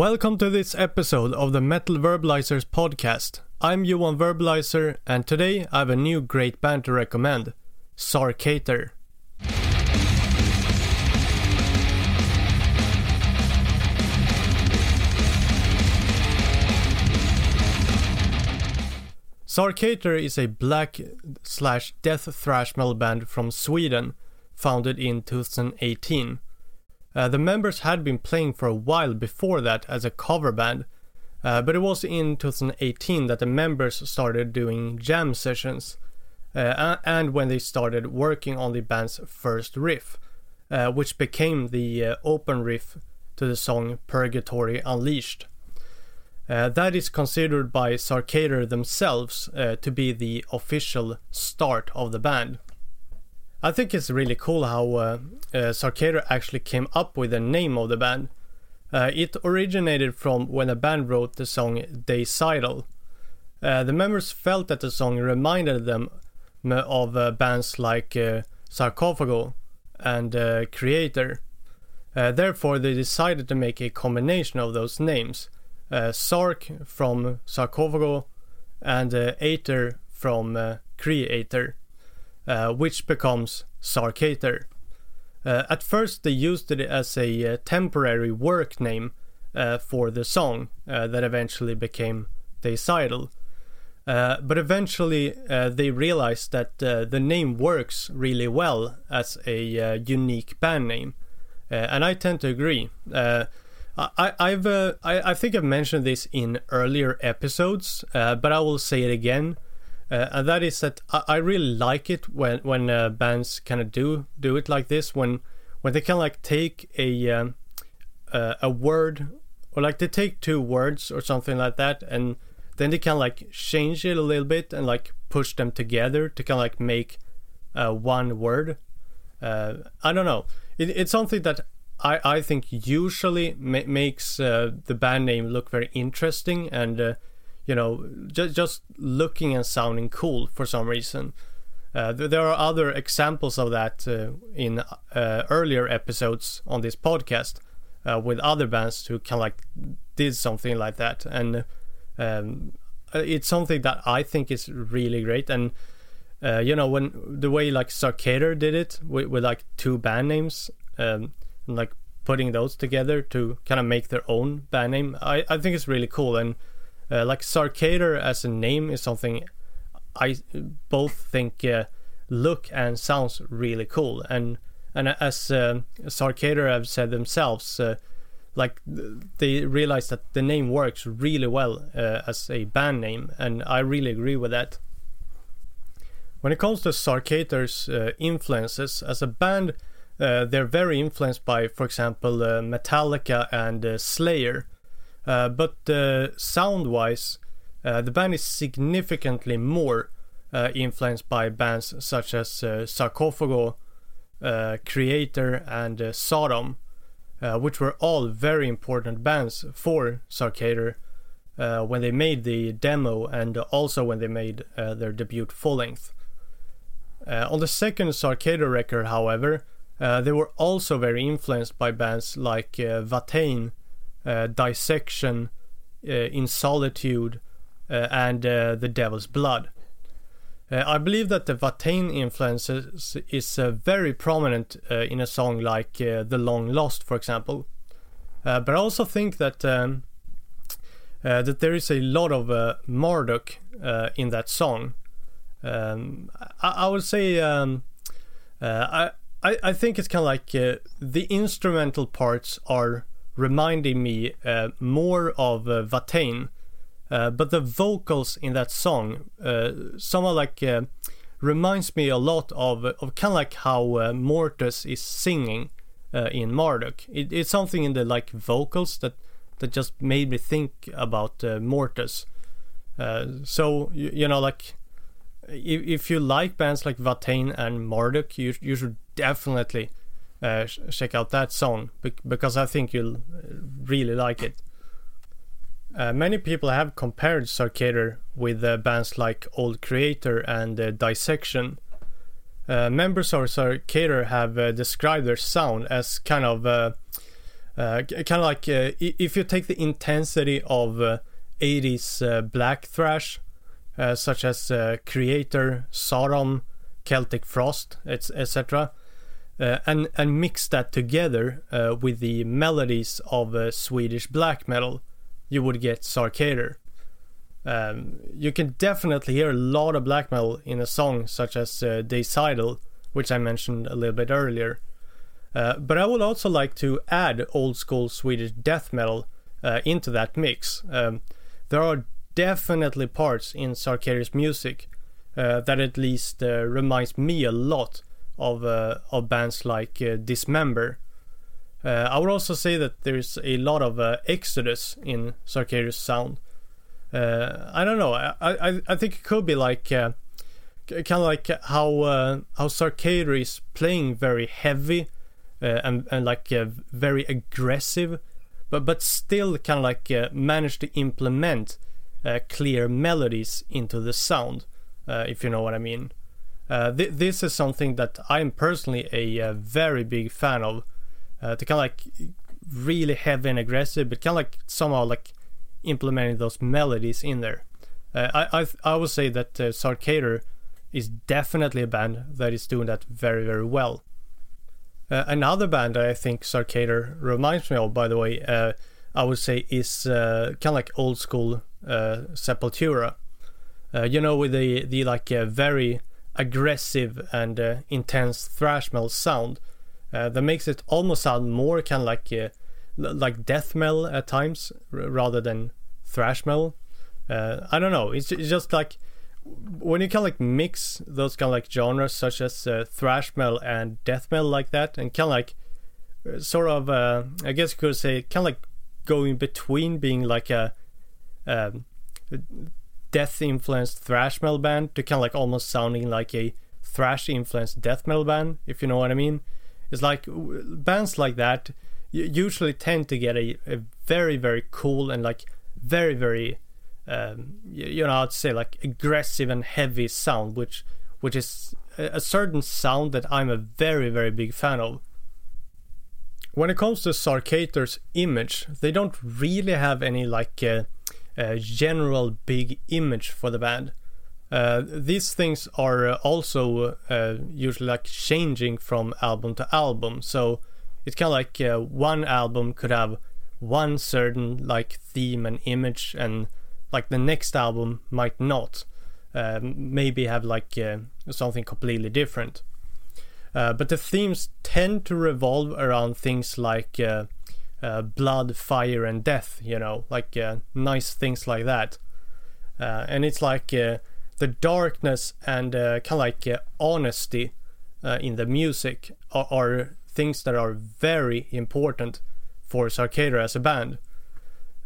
Welcome to this episode of the Metal Verbalizers podcast. I'm Johan Verbalizer, and today I have a new great band to recommend Sarcator. Sarcator is a black slash death thrash metal band from Sweden, founded in 2018. Uh, the members had been playing for a while before that as a cover band, uh, but it was in 2018 that the members started doing jam sessions, uh, and when they started working on the band's first riff, uh, which became the uh, open riff to the song Purgatory Unleashed. That is considered by Sarcator themselves to be the official start of the band. I think it's really cool how uh, uh, actually came up with the name of the band. Uh, it originated from when the band wrote the song Deicidal. Uh, the members felt that the song reminded them of uh, bands like uh, Sarcophago and uh, Kreator. therefore, they decided to make a combination of those names Sark from Sarcophago and ator from Kreator uh, which becomes Sarcator. Uh, at first, they used it as a uh, temporary work name uh, for the song that eventually became Deicidal. Uh, but eventually, they realized that the name works really well as a unique band name, and I tend to agree. I, have I, I, think I've mentioned this in earlier episodes, but I will say it again. Uh, and that is that I, I, really like it when when uh, bands kind of do do it like this when when they can like take a um, uh, a word or like they take two words or something like that and then they can like change it a little bit and like push them together to kind of like make uh, one word. Uh, I don't know. It, it's something that I I think usually ma- makes uh, the band name look very interesting and you know, just just looking and sounding cool for some reason. Uh, there are other examples of that uh, in uh, earlier episodes on this podcast uh, with other bands who kind of like did something like that, and um, it's something that I think is really great. And uh, you know, when the way like Sarcator did it with, with like two band names, um, and like putting those together to kind of make their own band name, I I think it's really cool and uh, like Sarcator as a name is something I both think uh, look and sounds really cool, and and as uh, have said themselves, uh, like they realize that the name works really well uh, as a band name, and I really agree with that. When it comes to Sarcator's uh, influences as a band, uh, they're very influenced by, for example, Metallica and Slayer. Uh, but uh, sound wise, uh, the band is significantly more influenced by bands such as Sarcophago, Kreator, and Sodom, which were all very important bands for Sarcator. Uh, when they made the demo and also when they made uh, their debut full length. Uh, on the second Sarcator record, however, they were also very influenced by bands like Watain uh, dissection, uh, in solitude, uh, and the devil's blood. I believe that the Watain influence is, very prominent in a song like "The Long Lost," for example. but I also think that um, that there is a lot of Marduk in that song. Um, I, I, would say um, I, I, think it's kind of like uh, the instrumental parts are reminding me uh, more of uh, Watain. Uh, but the vocals in that song, uh, somehow like uh, reminds me a lot of of kind of like how uh, Mortuus is singing uh, in Marduk. It, it's something in the like vocals that that just made me think about Mortuus. so you, you, know, like if, if you like bands like Watain and Marduk, you you should definitely uh, check out that song because I think you'll uh, really like it. Uh, many people have compared Sarcator with uh, bands like Old Kreator and uh, Dissection. Uh, members of Sarcator have described their sound as kind of kind of like if you take the intensity of uh, 80s uh, black thrash, such as Kreator, Sodom, Celtic Frost, etc., and and mix that together with the melodies of Swedish black metal, you would get Sarcator. Um, you can definitely hear a lot of black metal in a song such as uh, Deicidal, which I mentioned a little bit earlier. Uh, but I would also like to add old school Swedish death metal uh, into that mix. Um, there are definitely parts in Sarcator's music uh, that at least uh, reminds me a lot of uh, of bands like uh, Dismember. I would also say that there's a lot of Exodus in Sarcator's sound. I don't know. I, I I think it could be like kind of like how how Sarcator is playing very heavy uh, and and like uh, very aggressive, but but still kind of like uh, manage to implement clear melodies into the sound, if you know what I mean. Th- this is something that I'm personally a very big fan of. to kind of like really heavy and aggressive, but kind of like somehow like implementing those melodies in there. Uh, I, I I would say that uh, is definitely a band that is doing that very very well. Uh, another band that I think Sarcator reminds me of, by the way, uh, I would say is uh, kind of like old school uh, Sepultura. Uh, you know, with the the like very aggressive and uh, intense thrash metal sound that makes it almost sound more kind of like like death metal at times r- rather than thrash metal. I don't know. It's, it's just like when you kind of like mix those kind of like genres such as uh, thrash metal and death metal like that and kind of like uh, sort of uh, i guess you could say kind of like going between being like a um, death influenced thrash metal band to kind of like almost sounding like a thrash influenced death metal band if you know what i mean it's like bands like that usually tend to get a, a very very cool and like very very um, you know, I'd say like aggressive and heavy sound, which which is a certain sound that I'm a very very big fan of. When it comes to Sarcator's image, they don't really have any like uh, uh, general big image for the band. Uh, these things are also uh, usually like changing from album to album, so it's kind of like uh, one album could have one certain like theme and image and like the next album might not. Um, maybe have like uh, something completely different. Uh, but the themes tend to revolve around things like uh, uh blood fire and death you know like uh, nice things like that uh, and it's like the darkness and kind of like honesty in the music are, are, things that are very important for Sarcator as a band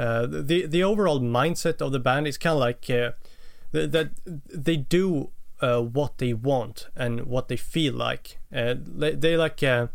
uh, the the overall mindset of the band is kind of like uh, that they do uh, what they want and what they feel like. Uh, they, they like uh,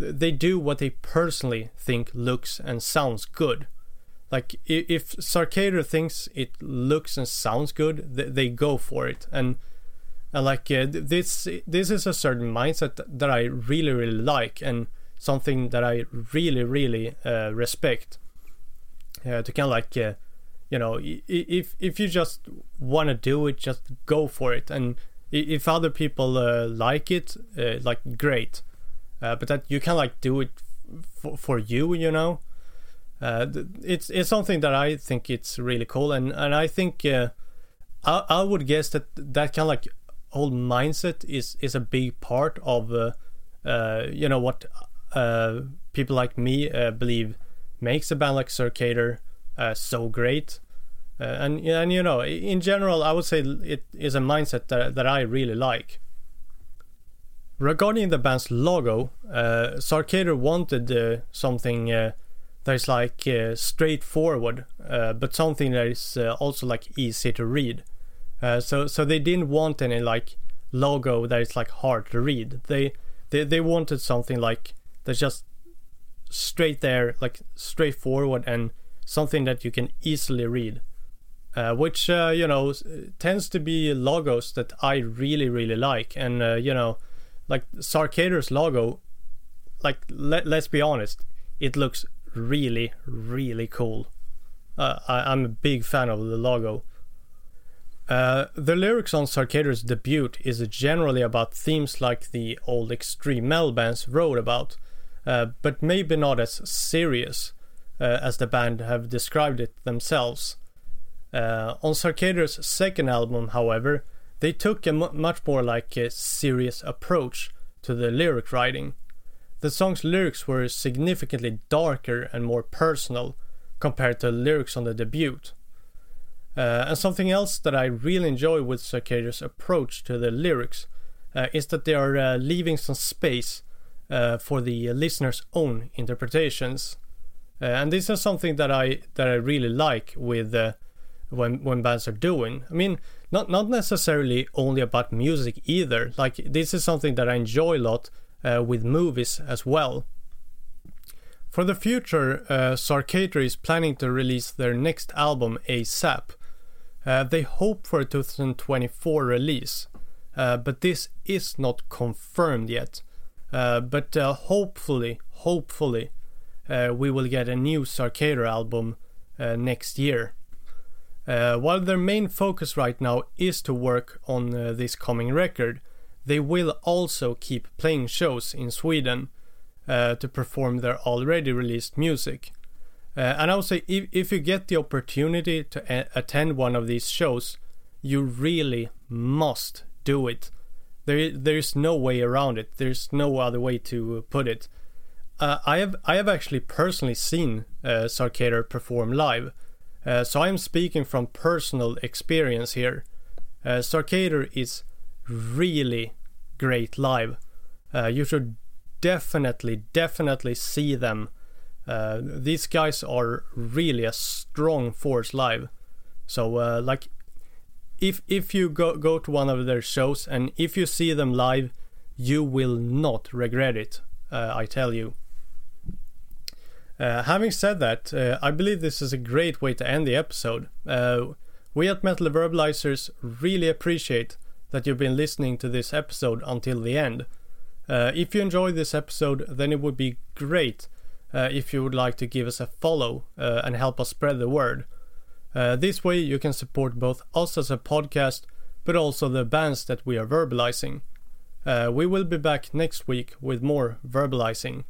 they do what they personally think looks and sounds good. Like if Sarcator thinks it looks and sounds good, they, go for it. And and like this this is a certain mindset that I really really like and something that I really really respect uh, to kind of like uh, you know if if you just want to do it just go for it and if other people uh, like it uh, like great uh, but that you can like do it for, for you you know uh, it's it's something that I think it's really cool and and I think I, I would guess that that kind of like whole mindset is is a big part of you know what people like me believe makes a band like Sarcator uh, so great. Uh, and and you know, in general, I would say it is a mindset that that I really like. Regarding the band's logo, uh, Sarcator wanted uh, something uh, that is like uh, straightforward, uh, but something that is uh, also like easy to read. so so they didn't want any like logo that is like hard to read. They they they wanted something like that's just straight there, like straightforward and something that you can easily read. Uh, which uh, you know tends to be logos that I really really like, and uh, you know, like Sarcator's logo, like let let's be honest, it looks really, really cool. Uh, I, am a big fan of the logo. Uh, the lyrics on Sarcator's debut is generally about themes like the old extreme metal bands wrote about, uh, but maybe not as serious uh, as the band have described it themselves. Uh, on Sarcator's second album, however, they took a m- much more like a serious approach to the lyric writing. The song's lyrics were significantly darker and more personal compared to lyrics on the debut. Uh, and something else that I really enjoy with Sarcator's approach to the lyrics uh, is that they are uh, leaving some space uh, for the listener's own interpretations. Uh, and this is something that I that I really like with uh, when when bands are doing. I mean, not not necessarily only about music either. Like this is something that I enjoy a lot uh, with movies as well. For the future, uh, Sarcator is planning to release their next album ASAP. Uh, they hope for a 2024 release, uh, but this is not confirmed yet. Uh, but uh, hopefully, hopefully, uh, we will get a new Sarcator album next year. Uh, while their main focus right now is to work on uh, this coming record, they will also keep playing shows in Sweden uh, to perform their already released music. Uh, and I would say if, if you get the opportunity to a- attend one of these shows, you really must do it. There, there's no way around it. There's no other way to put it. Uh, I have I have actually personally seen uh, perform live, uh, so I'm speaking from personal experience here. Uh, Sarcator is really great live. Uh, you should definitely, definitely see them. Uh, these guys are really a strong force live. So, uh, like, if if you go go to one of their shows and if you see them live, you will not regret it. Uh, I tell you. Uh, having said that, uh, I believe this is a great way to end the episode. Uh, we at Metal Verbalizers really appreciate that you've been listening to this episode until the end. Uh, if you enjoyed this episode, then it would be great uh, if you would like to give us a follow uh, and help us spread the word. this way, you can support both us as a podcast, but also the bands that we are verbalizing. we will be back next week with more verbalizing.